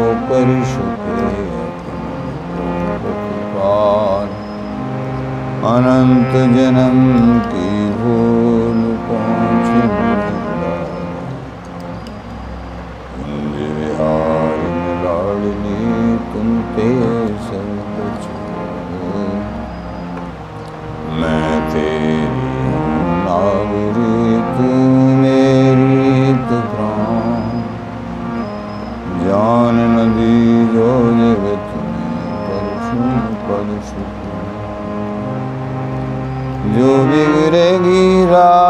सो कर अनंत जन्म की भूल पहुँच विहार लाडली तुम ते छोड़ो मैं तेरी नागरी तू जो बिगड़ेगी रागरी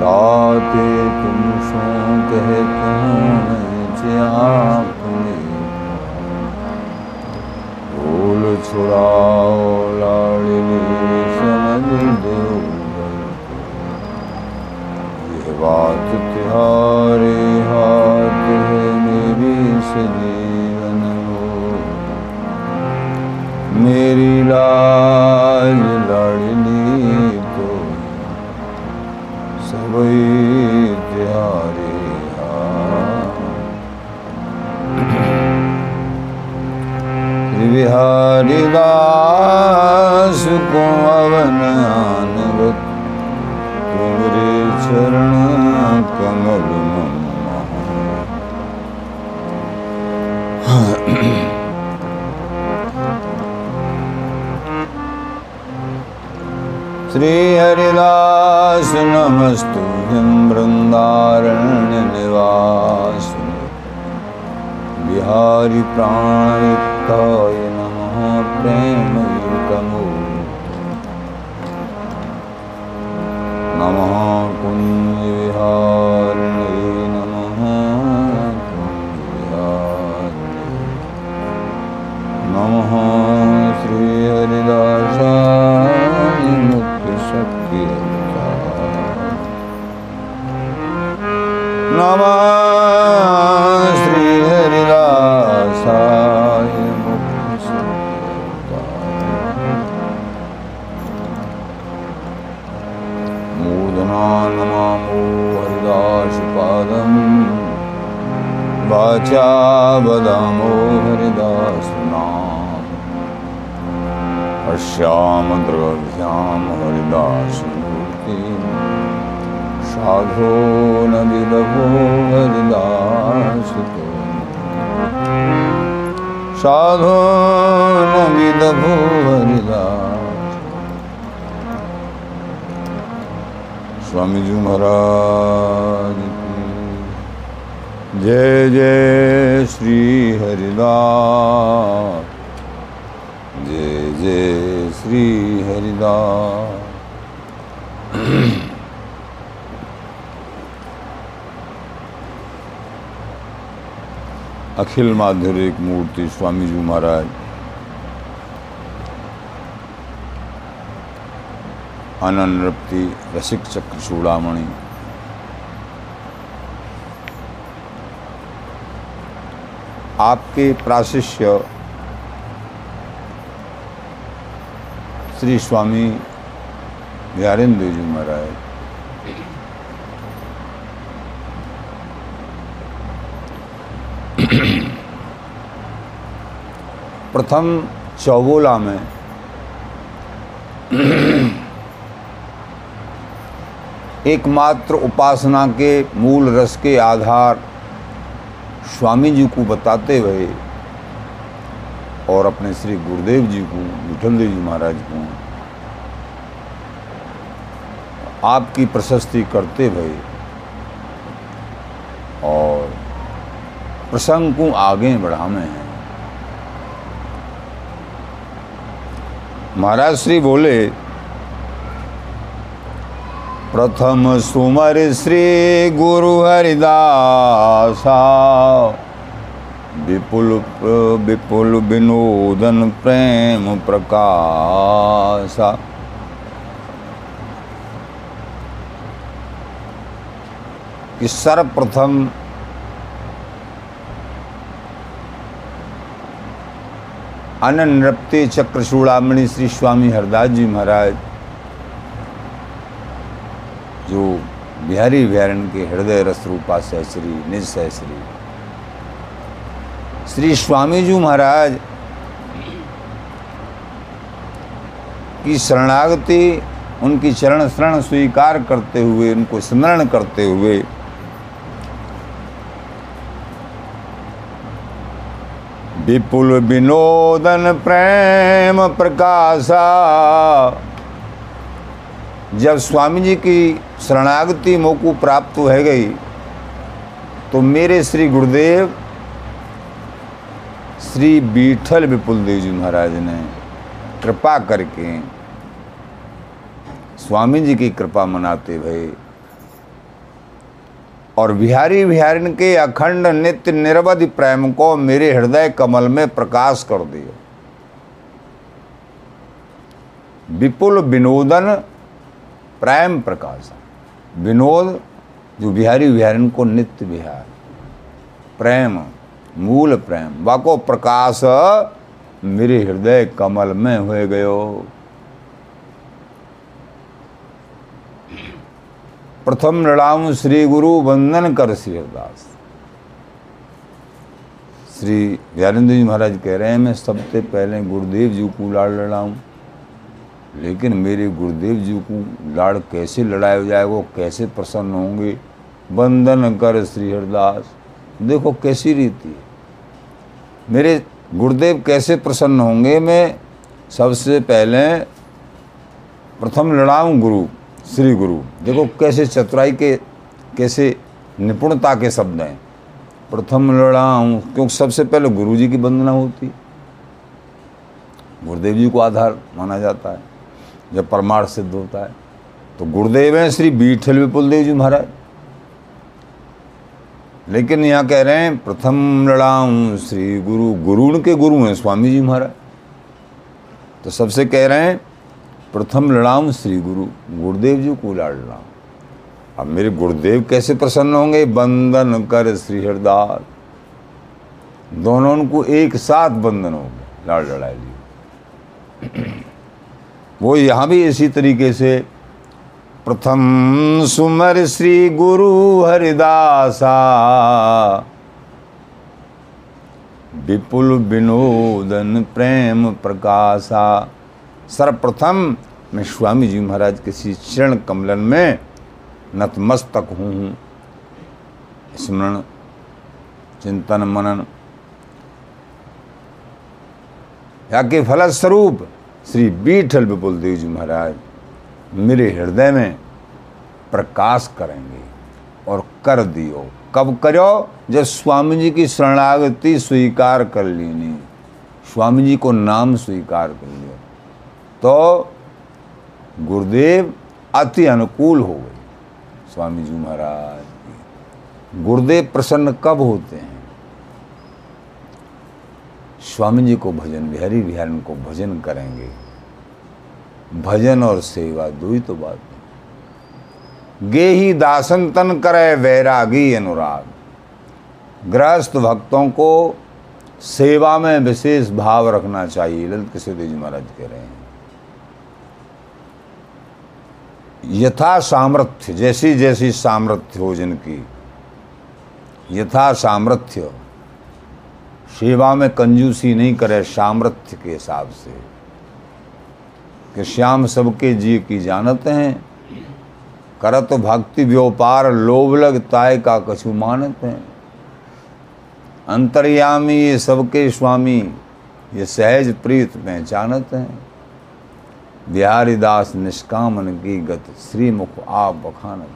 ताते तुम सो कहे तुम आपने। भूल छुड़ाओ लाडली समझ दो। ये बात तुम्हारे मेरी वाचा वदामो हरिदासनाम पश्यामद्रभ्यां हरिदासमूर्ति साधो न विलभो हरिदासतो साधो न विलभो हरिदास स्वामी जी महाराज। जय जय श्री हरिदास जय जय श्री हरिदास अखिल माधुरिक मूर्ति स्वामी जी महाराज। आनंद नृप्ति रसिक चक्र, चूड़ामणि। आपके प्राशिष्य श्री स्वामी बिहारेंद्र जी महाराज। प्रथम चौबोला में एकमात्र उपासना के मूल रस के आधार स्वामी जी को बताते हुए और अपने श्री गुरुदेव जी को विठल देव जी महाराज को, आपकी प्रशस्ति करते हुए और प्रसंग को आगे बढ़ावे हैं। महाराज श्री बोले प्रथम सुमर श्री गुरु हरिदासा। विपुल विपुल विनोदन प्रेम प्रकाशा। कि सर्वप्रथम अनन नृत्य चक्र चूड़ामणि श्री स्वामी हरदास जी महाराज जो बिहारी बिहारन के हृदय रस रूपा सहसरी निज सहसरी श्री स्वामी जी महाराज की शरणागति, उनकी चरण शरण स्वीकार करते हुए, उनको स्मरण करते हुए, विपुल विनोदन प्रेम प्रकाशा जब स्वामी जी की शरणागति मोकू प्राप्त हो गई तो मेरे श्री गुरुदेव, श्री बीठल विपुल देव जी महाराज ने कृपा करके स्वामी जी की कृपा मनाते भये और बिहारी बिहारिन के अखंड नित्य निरवधि प्रेम को मेरे हृदय कमल में प्रकाश कर दिया। विपुल विनोदन प्रेम प्रकाश। विनोद, जो बिहारी बिहारिन को नित्य बिहार। प्रेम, मूल प्रेम। वाको प्रकाश, मेरे हृदय कमल में हो गयो। प्रथम लड़ाऊ श्री गुरु वंदन कर श्री हरदास। श्री व्यारेंद्र जी महाराज कह रहे हैं, मैं सबसे पहले गुरुदेव जी को लाड़ लड़ाऊं। लेकिन मेरे गुरुदेव जी को लाड़ कैसे लड़ाया जाएगा कैसे प्रसन्न होंगे? वंदन कर श्री हरदास। देखो कैसी रीति है। मेरे गुरुदेव कैसे प्रसन्न होंगे? मैं सबसे पहले प्रथम लड़ाऊं गुरु, श्री गुरु। देखो कैसे चतुराई के, कैसे निपुणता के शब्द हैं। प्रथम लड़ाऊं, क्योंकि सबसे पहले गुरु जी की वंदना होती। गुरुदेव जी को आधार माना जाता है। जब परमार्थ सिद्ध होता है तो गुरुदेव हैं, श्री बीठल विपुल देव जी महाराज। लेकिन यहाँ कह रहे हैं, प्रथम लड़ाऊं, श्री गुरु गुरु के गुरु हैं, स्वामी जी महाराज। तो सबसे कह रहे हैं, प्रथम लड़ाऊं, श्री गुरु, गुरुदेव जी को लाड़ लड़ाऊं। अब मेरे गुरुदेव कैसे प्रसन्न होंगे? बंधन कर श्री हरदास। दोनों को एक साथ बंधन हो गए लाड़ लड़ाई ली। वो यहाँ भी इसी तरीके से प्रथम सुमर श्री गुरु हरिदासा। विपुल विनोदन प्रेम प्रकाशा। सर्वप्रथम मैं स्वामी जी महाराज किसी चरण कमलन में नतमस्तक हूँ। स्मरण, चिंतन मनन। या के फलस्वरूप श्री बीठल विपुल देव जी महाराज मेरे हृदय में प्रकाश करेंगे और कर दियो। कब करो? जब स्वामी जी की शरणागति स्वीकार कर लेनी। स्वामी जी को नाम स्वीकार कर लियो। तो गुरुदेव अति अनुकूल हो गए। स्वामी जी महाराज, गुरुदेव प्रसन्न कब होते हैं? स्वामी जी को भजन, बिहारी बिहारी को भजन करेंगे। भजन और सेवा दो ही तो बात गे ही दासन तन करे वैरागी अनुराग। गृहस्थ भक्तों को सेवा में विशेष भाव रखना चाहिए, ललित किशोर जी महाराज कह रहे हैं। यथा सामर्थ्य जैसी जैसी सामर्थ्य हो जिनकी, यथा सामर्थ्य। सेवा में कंजूसी नहीं करे सामर्थ्य के हिसाब से। कि श्याम सबके जी की जानत हैं, करत भक्ति व्यापार लोभ लगताय का कछु मानत हैं। अंतर्यामी ये सबके स्वामी, ये सहज प्रीत पहचानत हैं। बिहारी दास निष्कामन की गत श्रीमुख आप बखानत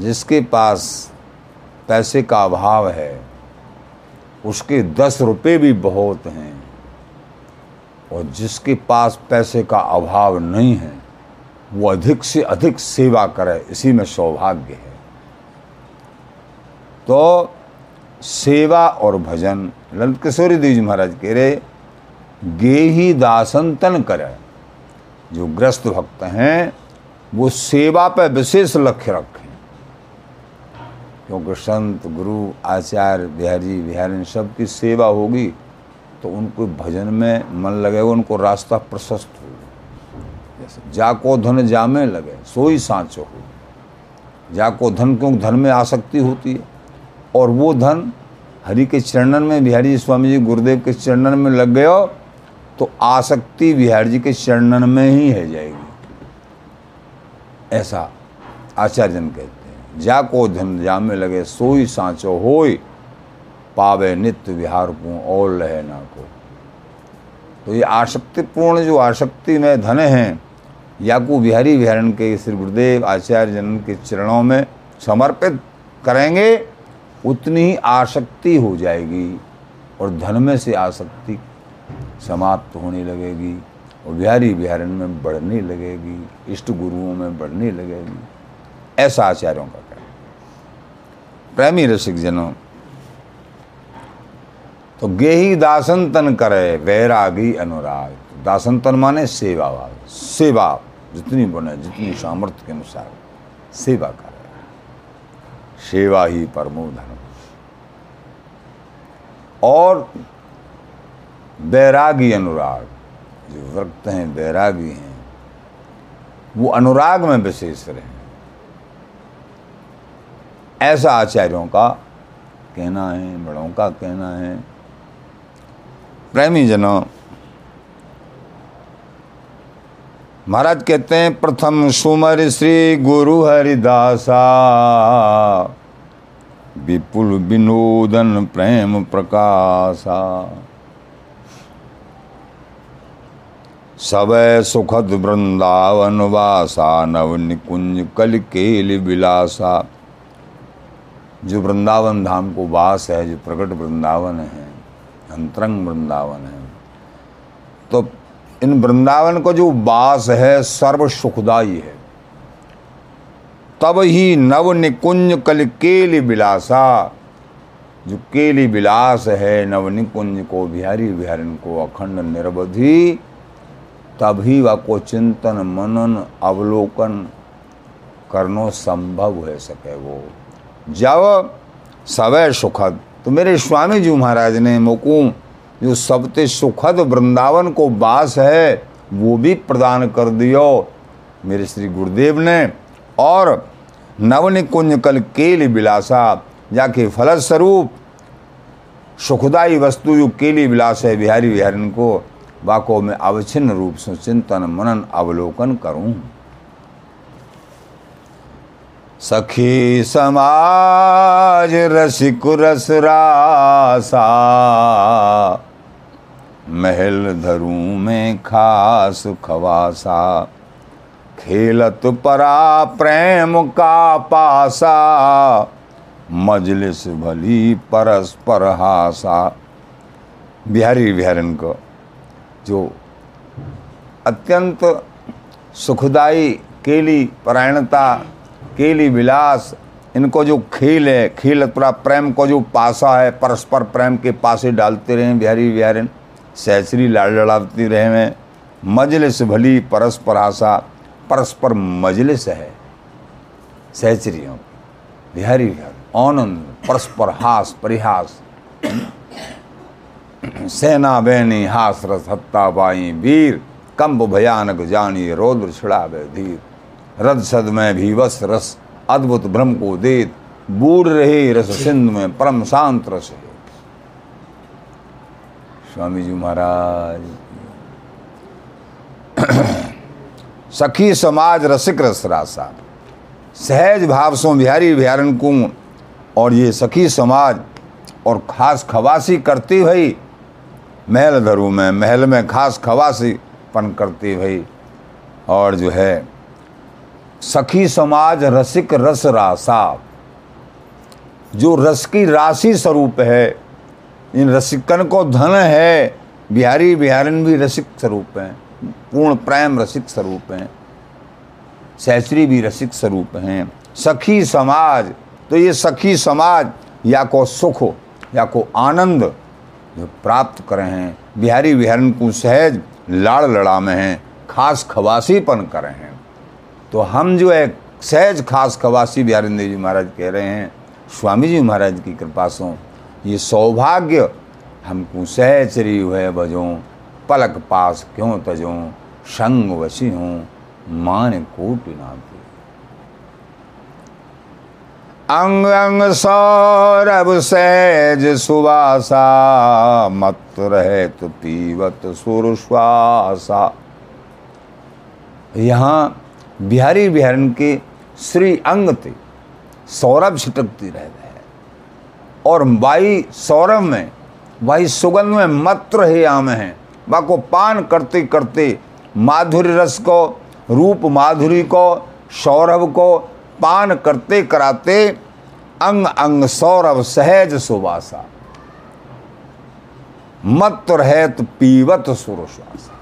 जिसके पास पैसे का अभाव है उसके दस रुपये भी बहुत हैं और जिसके पास पैसे का अभाव नहीं है, वो अधिक से अधिक सेवा करे, इसी में सौभाग्य है। तो सेवा और भजन, ललित किशोरी देव जी महाराज कह रहे, गे ही दासंतन करे। जो ग्रस्त भक्त हैं, वो सेवा पर विशेष लक्ष्य रखें। क्योंकि संत, गुरु, आचार्य, बिहारी बिहारी सबकी सेवा होगी तो उनको भजन में मन लगेगा उनको रास्ता प्रशस्त हो। जाको धन जामे लगे, सोई सांचो हो। जाको धन क्यों धन में आसक्ति होती है। और वो धन हरि के चरणन में, बिहारी जी स्वामी जी गुरुदेव के चरणन में लग गया तो आसक्ति बिहारी जी के चरणन में ही है जाएगी। ऐसा आचार्यजन कहते जाको धन जामे लगे, सोई सांचो होई, पावे नित्य विहार को और लहे ना को। तो ये आसक्तिपूर्ण जो आसक्ति में धन हैं को बिहारी विहारण के श्री गुरुदेव आचार्य जन के चरणों में समर्पित करेंगे, उतनी ही आसक्ति हो जाएगी और धन में से आसक्ति समाप्त होने लगेगी और बिहारी विहारण में बढ़ने लगेगी, इष्ट गुरुओं में बढ़ने लगेगी। ऐसा आचार्यों का प्रेमी रसिक जनों। तो गेही दासन तन करे वैरागी अनुराग। दासन तन माने सेवा भाव सेवा, जितनी बने जितनी सामर्थ्य के अनुसार सेवा करे। सेवा ही परमो धर्म। और बैरागी अनुराग, जो व्यक्त हैं बैरागी हैं, वो अनुराग में विशेष रहे। ऐसा आचार्यों का कहना है, बड़ों का कहना है। प्रेमी जनों महाराज कहते हैं, प्रथम सुमर श्री गुरु हरिदासा। विपुल विनोदन प्रेम प्रकाशा। सवै सुखद वृंदावन वासा, नव निकुंज कल केल विलासा। जो वृंदावन धाम को वास है, जो प्रकट वृंदावन है, अंतरंग वृंदावन है तो इन वृंदावन को जो वास है सर्व सुखदाई है। तब ही नव निकुंज कल केली विलासा, जो केली विलास है, नव निकुंज को बिहारी बिहारिन को अखंड निर्वधि तभी वा को चिंतन मनन अवलोकन करनो संभव हो सके वो। जब सवै सुखद। तो मेरे स्वामी जी महाराज ने मोकू जो सबते सुखद वृंदावन को वास है, वो भी प्रदान कर दियो। मेरे श्री गुरुदेव ने, और नवनिकुंज कल केली विलासा जाके फलस्वरूप सुखदायी वस्तु जो केली विलास है, बिहारी बिहारिन को, वाको में अवच्छिन्न रूप से चिंतन मनन अवलोकन करूँ। सखी समाज रसिक रस रासा महल धरू में खास खवासा। खेलत परा प्रेम का पासा। मजलिस भली परस्पर हासा। बिहारी बिहारन को, जो अत्यंत सुखदाई, केली परायणता केली विलास, इनको जो खेल है, खेल पूरा प्रेम को जो पासा है, परस्पर प्रेम के पासे डालते रहे बिहारी बिहारिन सहसरी लाड़ लड़ाती रहे हैं। मजलिस भली परस्पर आशा, परस्पर मजलिस है। सहचरियों बिहारी बिहार आनंद, परस्पर हास, परिहास। सेना बहनी हास रस हत्ता बाई, वीर, कंब भयानक जानी, रौद्र, छिड़ावे, धीर। रद सद में भी वस रस अद्भुत ब्रह्म को देत बूढ़ रहे रस सिंध में परम शांत रस है। स्वामी जी महाराज सखी समाज रसिक रस रासा सहज भाव सो बिहारी बिहारन को और ये सखी समाज और खास खवासी करती भई महल धरू में महल में खास खवासी पन करती भई और जो है सखी समाज रसिक रस रासा। जो रस की राशि स्वरूप है, इन रसिकन को धन है, बिहारी बिहारन भी रसिक स्वरूप हैं, पूर्ण प्रेम रसिक स्वरूप हैं सहचरी भी रसिक स्वरूप हैं। सखी समाज तो ये सखी समाज या को सुख या को आनंद जो प्राप्त करे हैं। बिहारी बिहारन को सहज लाड़ लड़ा में हैं, खास खवासीपन करे हैं। तो हम जो है सहज खास खवासी देव जी महाराज कह रहे हैं, स्वामी जी महाराज की कृपा से। ये सौभाग्य हमको सहचरी हुए बजों। पलक पास क्यों तजों? संग वशी हूँ, मान कोटि नाथी अंग अंग सौरभ सहज सुवासा मत रहे तो पीवत सुरश्वासा यहाँ बिहारी बिहारन के श्री अंग थे सौरभ छिटकती रह गए और वाई सौरभ में वाई सुगंध में मत रहे आम हैं। बा को पान करते करते माधुर्य रस को, रूप माधुरी को, सौरभ को पान करते कराते अंग अंग सौरभ सहज सुवासा। मत रहत पीवत सुरश्वासा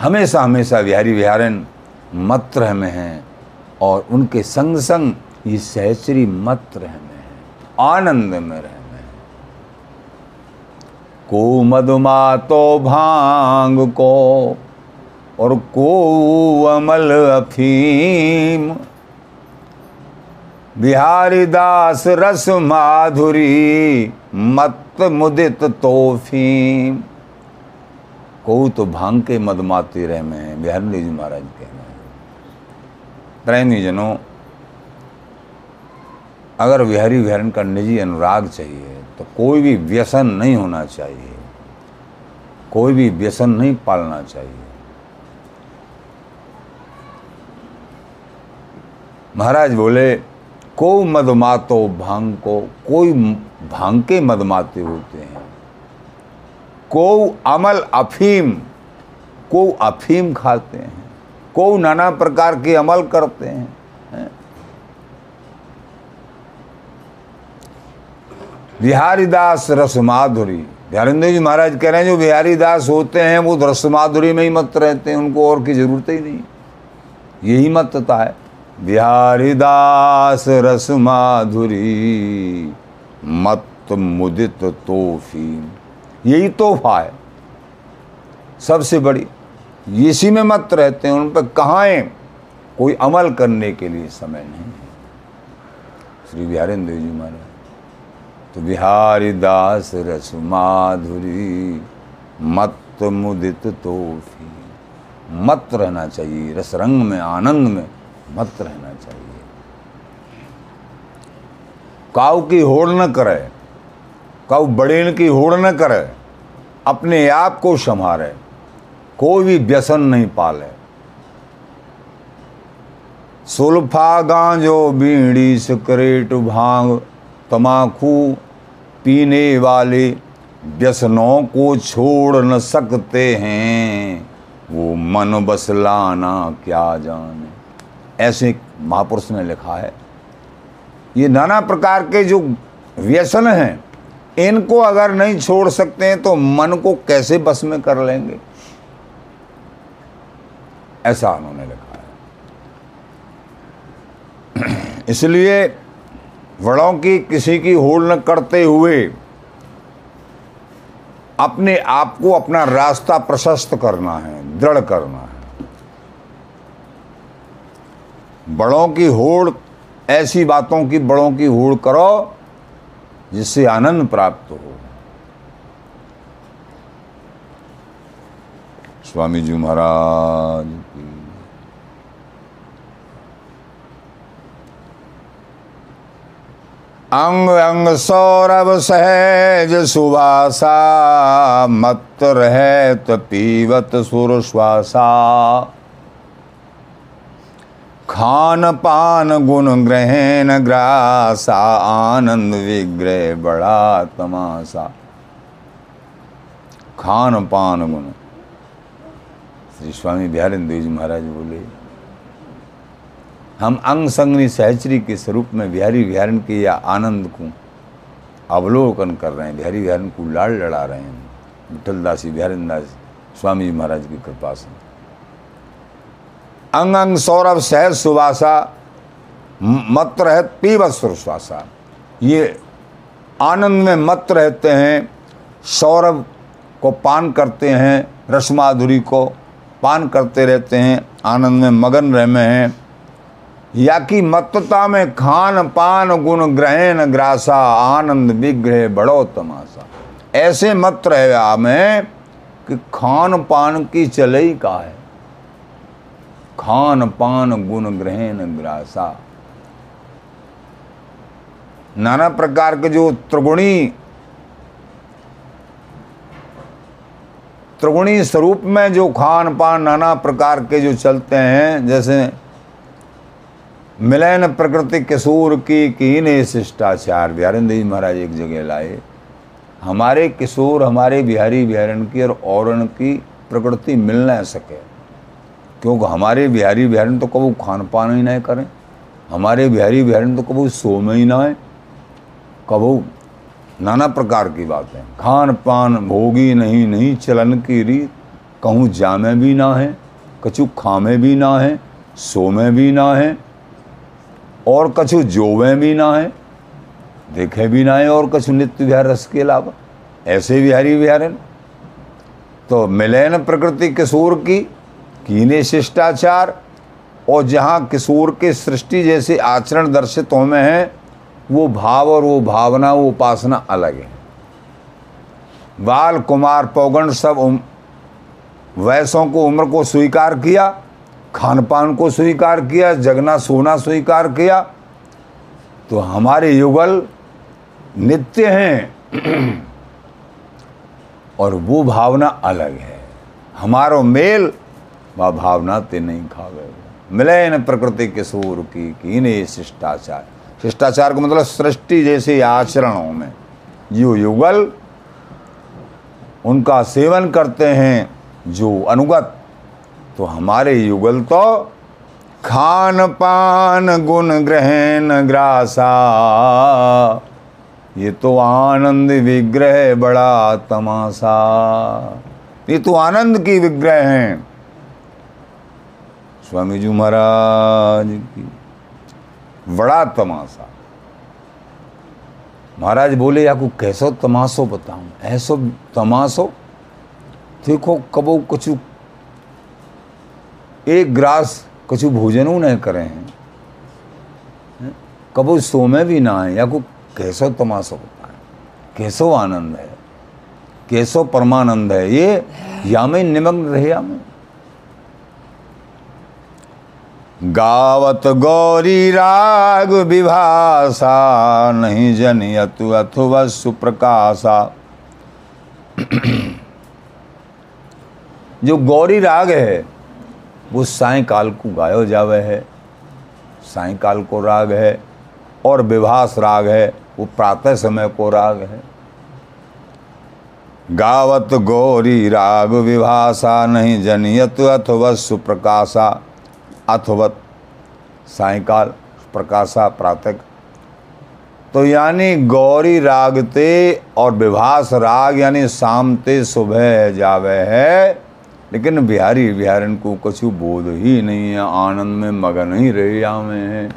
हमेशा हमेशा बिहारी बिहारन मत्र में हैं और उनके संग संग ये सहचरी मत्र में है, आनंद में रह में को मधुमा तो भाँग को और को अमल अफीम, बिहारी दास रस माधुरी मत मुदित तोफीम। को तो भाँग के मदमाते रह में बिहारी जी महाराज कह रहे हैं जनों, अगर बिहारी विहरण का निजी अनुराग चाहिए तो कोई भी व्यसन नहीं होना चाहिए। कोई भी व्यसन नहीं पालना चाहिए। महाराज बोले को मदमातो भाँग को, कोई भाँग के मदमाते होते हैं। को अमल अफीम को अफीम खाते हैं। को नाना प्रकार के अमल करते हैं। बिहारी दास रस माधुरी बिहारिंदर जी महाराज कह रहे हैं, जो बिहारी दास होते हैं, वो रस माधुरी में ही मत रहते हैं, उनको और की ज़रूरत ही नहीं। यही मतता है। बिहारी दास रस माधुरी मत मुदित तोहफी यही तोहफा है। सबसे बड़ी इसी में मत रहते हैं, उन पर कहाँ कोई अमल करने के लिए समय नहीं श्री बिहारेंद्र जी महाराज तो बिहारी दास रस माधुरी मत मुदित तोफी। मत रहना चाहिए रस रंग में, आनंद में मत रहना चाहिए। काउ की होड़ न करे काउ बड़ेन की होड़ न करे, अपने आप को संभारे। कोई भी व्यसन नहीं पाले। सुल्फा गांजो बीड़ी सिकरेट भाँग तमाकू पीने वाले व्यसनों को छोड़ न सकते हैं। वो मन बस लाना क्या जाने। ऐसे महापुरुष ने लिखा है। ये नाना प्रकार के जो व्यसन हैं, इनको अगर नहीं छोड़ सकते हैं तो मन को कैसे बस में कर लेंगे? ऐसा उन्होंने लिखा है। इसलिए बड़ों की किसी की होड़ न करते हुए अपने आप को अपना रास्ता प्रशस्त करना है, दृढ़ करना है। बड़ों की होड़, ऐसी बातों की बड़ों की होड़ करो जिससे आनंद प्राप्त हो। स्वामी जी महाराज। अंग अंग सौरभ सहज सुवासा मत रहत पीवत सुर श्वासा। खान पान गुण ग्रहण ग्रासा, आनंद विग्रह बड़ा तमाशा। खान पान गुण। श्री स्वामी बिहारेंद्र जी महाराज बोले हम अंग संगनी सहचरी के स्वरूप में बिहारी बिहारन के या आनंद को अवलोकन कर रहे हैं। बिहारी बिहारन को लाड़ लड़ा रहे हैं। विठल दासी बिहारन दास स्वामी जी महाराज की कृपा से। अंग अंग सौरभ सहज सुवासा मत रहत पीवत सुरश्वासा ये आनंद में मत रहते हैं। सौरभ को पान करते हैं, रसमाधुरी को पान करते रहते हैं। आनंद में मगन रह में हैं। या कि मत्तता में खान पान गुण ग्रहण ग्रासा, आनंद विग्रह बड़ो तमाशा। ऐसे मत रहे में कि खान पान की चलई का है। खान पान गुण ग्रहण ग्रासा। नाना प्रकार के जो त्रिगुणी त्रिगुणी स्वरूप में जो खान पान नाना प्रकार के जो चलते हैं, जैसे मिलन प्रकृति किशोर की कीन शिष्टाचार। बिहारिंद जी महाराज एक जगह लाए। हमारे किशोर हमारे बिहारी बिहारन की और औरन की प्रकृति मिल न सके। क्योंकि हमारे बिहारी बिहारन तो कबू खान पान ही नहीं करें। हमारे बिहारी बिहारन तो कबू सो में ही ना है। कबू नाना प्रकार की बातें। खान पान भोगी नहीं नहीं चलन की रीत। कहूँ जामे भी ना है, कछु खामे भी ना है, सोमे भी ना है। और कछु जोवे भी ना है देखे भी ना है और कछु नित्य विहार रस के अलावा। ऐसे बिहारी बिहारन तो मिलन प्रकृति किशोर की कीने शिष्टाचार और जहाँ किशोर के सृष्टि जैसे आचरण दर्शित हो में है वो भाव और वो भावना वो उपासना अलग है। बाल कुमार पौगण सब उम, वैसों को उम्र को स्वीकार किया खान पान को स्वीकार किया, जगना सोना स्वीकार किया तो हमारे युगल नित्य हैं। और वो भावना अलग है। हमारो मेल वह भावना ते नहीं खा गए मिले न प्रकृति के सूर की, कि कीने शिष्टाचार। शिष्टाचार का मतलब सृष्टि जैसे आचरणों में। जो युगल उनका सेवन करते हैं जो अनुगत तो हमारे युगल तो खान पान गुण ग्रहण ग्रासा। ये तो आनंद विग्रह बड़ा तमाशा। ये तो आनंद की विग्रह हैं। स्वामी जी महाराज की। बड़ा तमाशा। महाराज बोले या को कैसो तमाशो बताऊँ? ऐसो तमाशो? देखो, कबो कुछ एक ग्रास कुछ भोजनों नहीं करे। हैं कबो सो में भी ना है या को कैसो तमाशो होता है, कैसो आनंद है, कैसो परमानंद है, ये या में निमग्न रहे या में गावत गौरी राग विभाषा नहीं जन जनियतु अथवा सुप्रकाशा। जो गौरी राग है वो सायकाल को गायो जावे है, सायकाल को राग है और विभास राग है, वो प्रातः समय को राग है। गावत गौरी राग विभाषा नहीं जनियत अथवा सुप्रकाशा, अथवत सायकाल प्रकाशा प्रातक तो यानी गौरी रागते और विभास राग यानी शाम ते सुबह जावे है लेकिन बिहारी, बिहारन को कुछ बोध ही नहीं है, आनंद में मगन ही रहे है।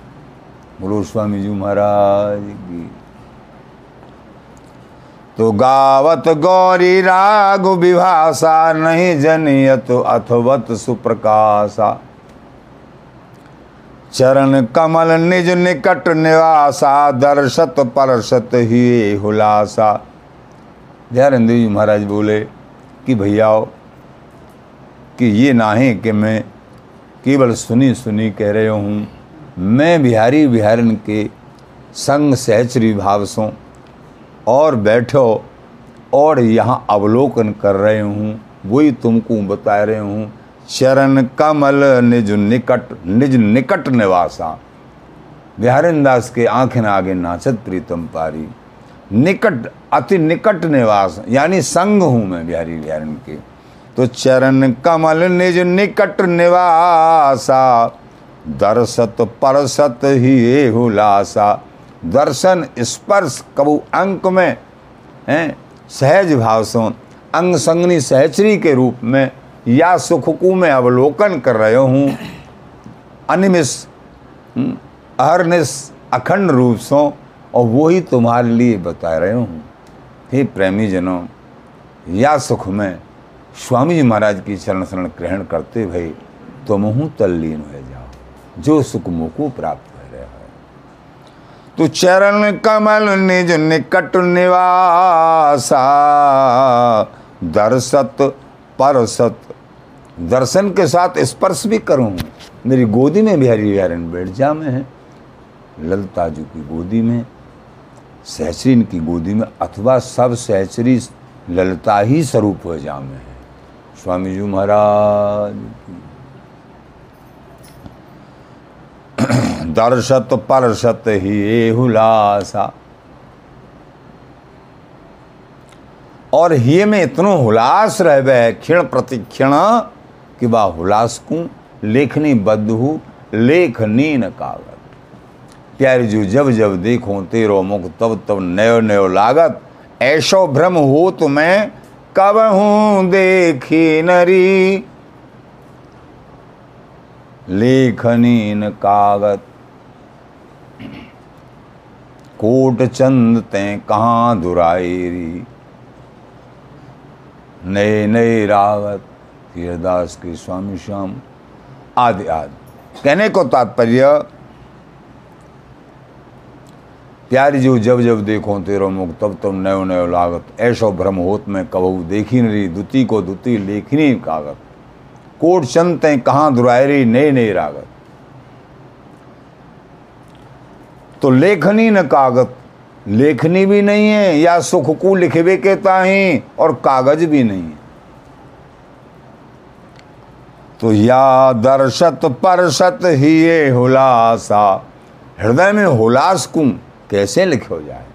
बोलो स्वामी जी महाराज की। तो गावत गौरी राग विभाषा नहीं जनियत अथवत सुप्रकाशा। चरण कमल निज निकट निवासा, दर्शत परसत ही हुलासा। ध्यान जी महाराज बोले कि भैया कि ये ना है कि मैं केवल सुनी सुनी कह रहे हूँ। मैं बिहारी बिहारन के संग सहचरी भाव सो और बैठो और यहाँ अवलोकन कर रहे हूँ, वही तुमको बता रहे हूँ। चरण कमल निज निकट निज निकट निवासा। बिहारिन दास के आँखें आगे नाचत प्रीतम पारी। निकट, अति निकट निवास, यानी संग हूँ मैं बिहारी बिहारिन के। तो चरण कमल निज निकट निवासा दर्शत परसत ही हुलासा दर्शन स्पर्श कबू अंक में हैं? सहज भाव से अंग संगनी सहचरी के रूप में या सुखकू में अवलोकन कर रहे हूँ। अनिमिष हम्म, अहरनिश अखंड रूप से और वो ही तुम्हारे लिए बता रहे हूँ। हे प्रेमी जनों या सुख में स्वामी जी महाराज की चरण शरण ग्रहण करते भई तुम हूँ तल्लीन हो जाओ, जो सुख मुको प्राप्त हो रहे हो। तो चरण कमल निज निकट निवासा, दर्शत परसत। दर्शन के साथ स्पर्श भी करूँ, मेरी गोदी में बिहारी बिहारन बैठ जा में। है ललताजू की गोदी में सहचरीन की गोदी में, अथवा सब सहचरी ललता ही स्वरूप हो जा में। है स्वामी जी महाराज दर्शत परसत ही हुलासा और हिये में इतनो हुलास रह क्षण प्रतिक्षण कि बा हुलास को, लेखनी बद्धु लेखनी न कागज़ प्यारी जो जब जब देखो, तेरो मुख तब तब नयो नयो लागत। ऐशो भ्रम हो तो मैं कब हूँ देखी नरी। लेखनीन कागत। कोट चंद ते कहाँ दुराएरी नए नए रागत हीरदास के स्वामी श्याम। आदि आदि। कहने को तात्पर्य प्यारी जो जब जब देखो तेरो मुख, तब तब नयो नयो लागत। ऐशो भ्रम होत में कबहू देखी रही, दुती को दुती लेखनी कागत। कोट चंद ते कहाँ दुरायरी नए नए रागत। तो लेखनी न कागत, लेखनी भी नहीं है, या सुख को लिखवे के ताही, और कागज़ भी नहीं है। तो या दर्शत परसत ही हुलासा, हृदय में हुलास को? कैसे लिखो जाए?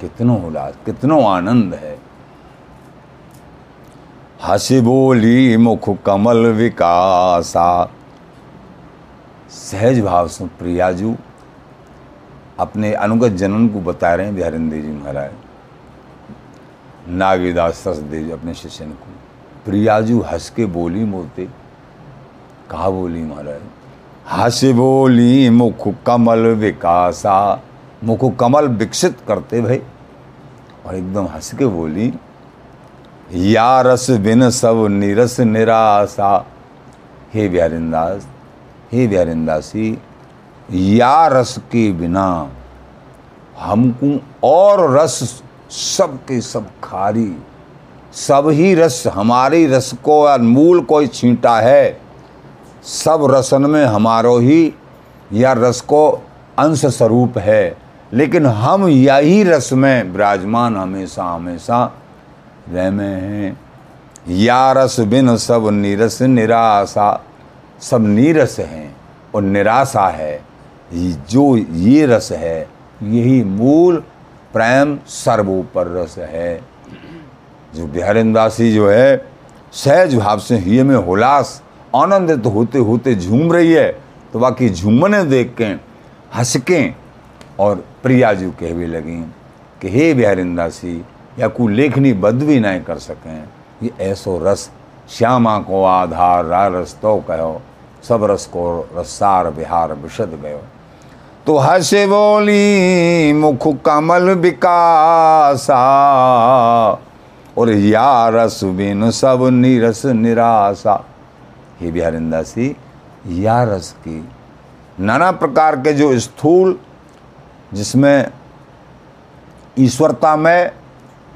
कितनो उल्लास कितनो आनंद है। हसी बोली, मुख कमल विकासा। सहज भाव से प्रियाजू अपने अनुगत जनन को बता रहे हैं बिहारिंदे जी महाराज। नागीदास ससदेव जी अपने शिष्यन को प्रियाजू हंस के बोली मोते। कहा बोली महाराज? हंस बोली, मुख कमल विकासा। मुख कमल विकसित करते भाई। और एकदम हंस के बोली, या रस बिन सब निरस निराशा। हे बिहारिंदास हे बिहारिंदासी या रस के बिना हमको और रस सब के सब खारी। सब ही रस हमारी रस को मूल कोई छींटा है। सब रसन में हमारो ही या रस को अंश स्वरूप है। लेकिन हम यही रस में विराजमान हमेशा हमेशा रह में हैं। या रस बिन सब नीरस निराशा, सब नीरस हैं और निराशा है। जो ये रस है, यही मूल प्रेम सर्वोपर रस है। जो बिहारिंदासी जो है, सहज भाव से ये में हुलास, आनंदित होते होते झूम रही है तो बाकी झूमने देख के हंस के और प्रिया प्रियाजू कहवे लगी कि, हे बिहारिंदासी, या को लेखनी बद भी नहीं कर सकें? ये ऐसो रस श्यामा को आधार रा रस तो कहो, सब रस को रसार बिहार विशद गयो। तो हस बोली, मुख कमल विकासा और या रस बिन सब निरस निराशा हे बिहारिंदासी, या रस की नाना प्रकार के जो स्थूल जिसमें ईश्वरता में,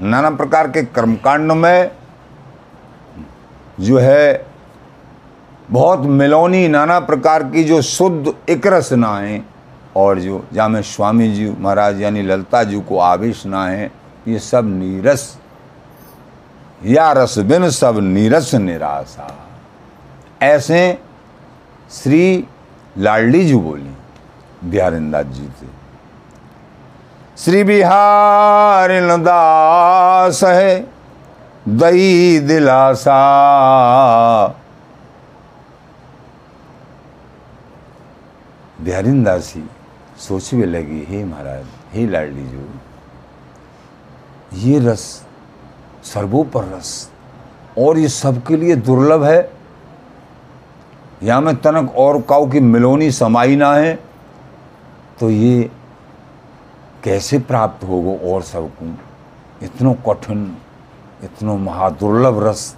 नाना प्रकार के कर्मकांड में जो है, बहुत मिलौनी, नाना प्रकार की जो शुद्ध एक रसनाएँ और जो जहाँ में स्वामी जी महाराज यानी ललता जी को आवेश ना है ये सब नीरस, या रस बिन सब नीरस निराशा। ऐसे श्री लाडली जी बोली बिहारिंदास जी से। श्री बिहार दास है दई दिलासा। बिहारिन दासी सोचने लगी, हे महाराज, हे लाडली जो, ये रस, सर्वोपर रस, और ये सबके लिए दुर्लभ है। या में तनक और काऊ की मिलोनी समाई ना है तो ये कैसे प्राप्त होगो और सबको? इतनो कठिन, इतनो महादुर्लभ रस।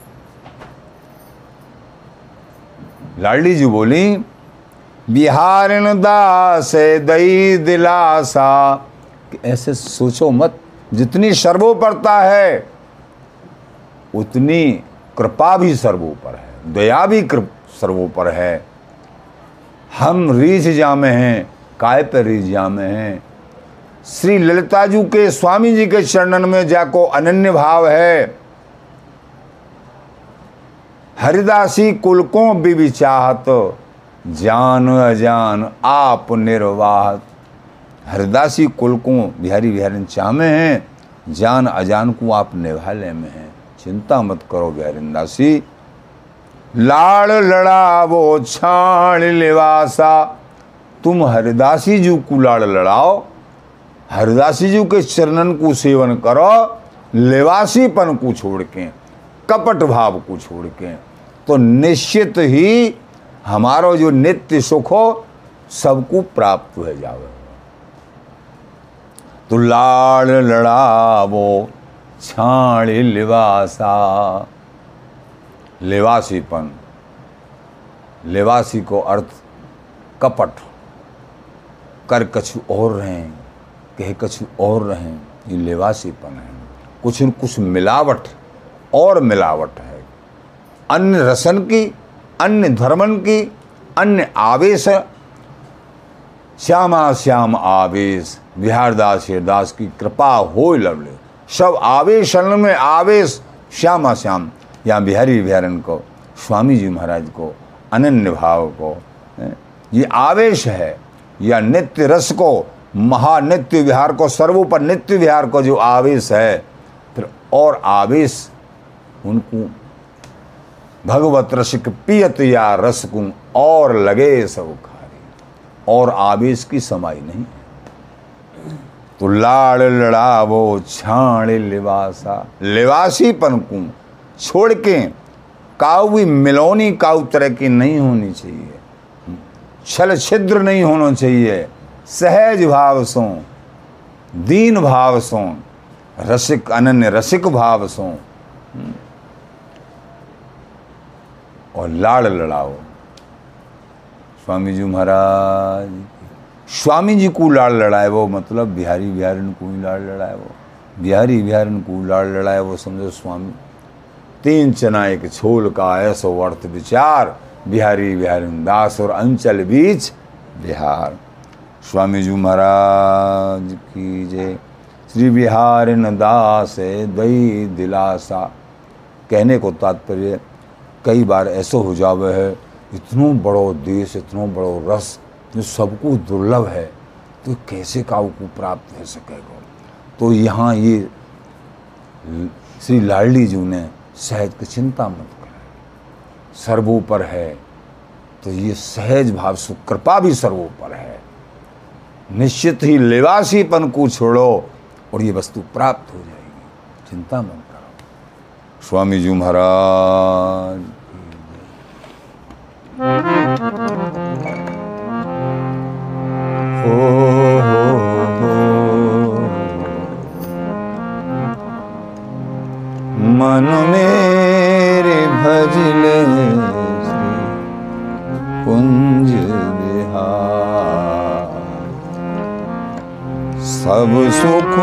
लाडली जी बोली, बिहारिन दास दई दिलासा। ऐसे सोचो मत, जितनी सर्वोपरता है, उतनी कृपा भी सर्वोपर है, दया भी सर्वोपर है। हम रीझ जामे हैं, काय पर रीझ जामे हैं? श्री ललिताजू के स्वामी जी के चरणन में जाको अनन्य भाव है। हरिदासी कुल को भी जान अजान आप निर्वाहत। हरिदासी कुल को बिहारी बिहारी चामे हैं, जान अजान को आप निभाले में हैं। चिंता मत करो बिहारी दासी। लाड़ लड़ा वो छाण लिवासा, तुम हरिदासी जी को लाड़ लड़ाओ। हरिदासी जी के चरणन को सेवन करो लेवासीपन को छोड़ के कपट भाव को छोड़ के तो निश्चित ही हमारो जो नित्य सुख हो, सबको प्राप्त हो जावे। तो लाड़ लड़ावो छाण लिवासा। लेवासीपन लेवासी को अर्थ कपट, कर कछु और रहें। कह कछु और रहें, ये लेवासीपन है। कुछ न कुछ मिलावट, और मिलावट है। अन्य रसन की, अन्य धर्मन की, अन्य आवेश श्यामा श्याम आवेश बिहारदास दास की कृपा हो लवले। सब आवेशन में आवेश, श्यामा श्याम। या बिहारी बिहारन को, स्वामी जी महाराज को, अनन्य भाव को ये आवेश है, या नित्य रस को महानित्य विहार को, सर्वोपर नित्य विहार को जो आवेश है, फिर और आवेश, उनको भगवत रसिक पियत या रस कुं और लगे सब खारी। और आवेश की समाई नहीं तो लाड़ लड़ावो, छाण लिवासा लिवासी पनकू छोड़ के काउ भी मिलोनी काउ तरह की नहीं होनी चाहिए। छल छिद्र नहीं होना चाहिए। सहज भाव सो, दीन भाव सो, रसिक अनन्य रसिक भाव सो। और लाड़ लड़ाओ। स्वामी जी महाराज स्वामी जी को लाड़ लड़ाए वो मतलब बिहारी बिहारी को ही लाड़ लड़ाए वो। बिहारी बिहारी को लाड़ लड़ाए वो, समझो स्वामी। तीन चना, एक छोल का ऐसो अर्थ विचार, बिहारी बिहारी दास और अंचल बीच बिहार। स्वामी जी महाराज की जय। श्री बिहार दास दई दिलासा। कहने को तात्पर्य, कई बार ऐसा हो जावे है, इतनो बड़ो देश, इतनो बड़ो रस, जो सबको दुर्लभ है तो कैसे काउ को प्राप्त हो सकेगा? तो यहाँ ये श्री लाडली जी ने सहज की चिंता मत करें। सर्वोपर है तो ये सहज भाव से, कृपा भी सर्वोपर है। निश्चित ही लिवासीपन को छोड़ो और ये वस्तु प्राप्त हो जाएगी। चिंता मत करो। स्वामी जी महाराज। हो,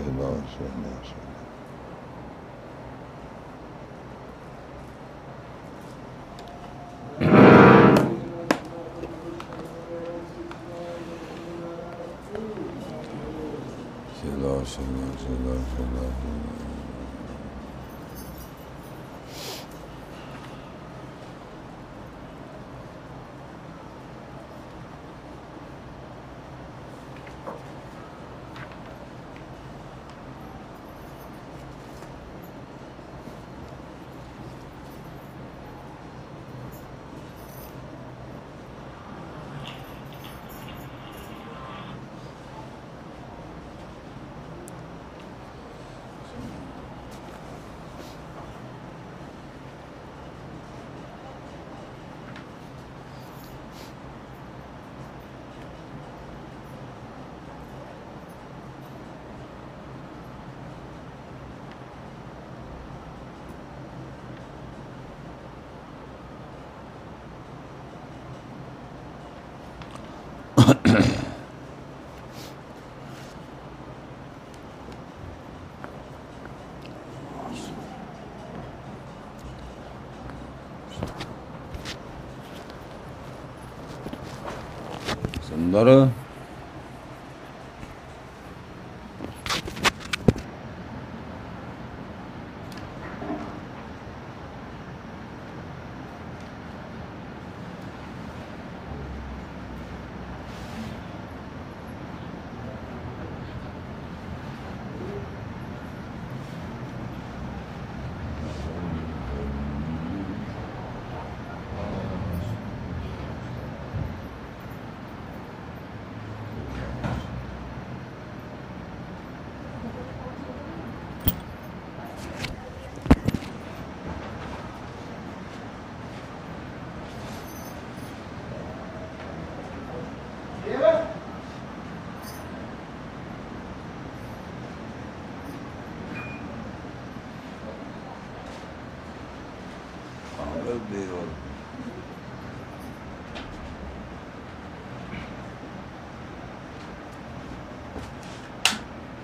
hinaus, hier hinaus, hier hinaus. Hier hinaus, hier hinaus, hier hinaus, hier hinaus. देर और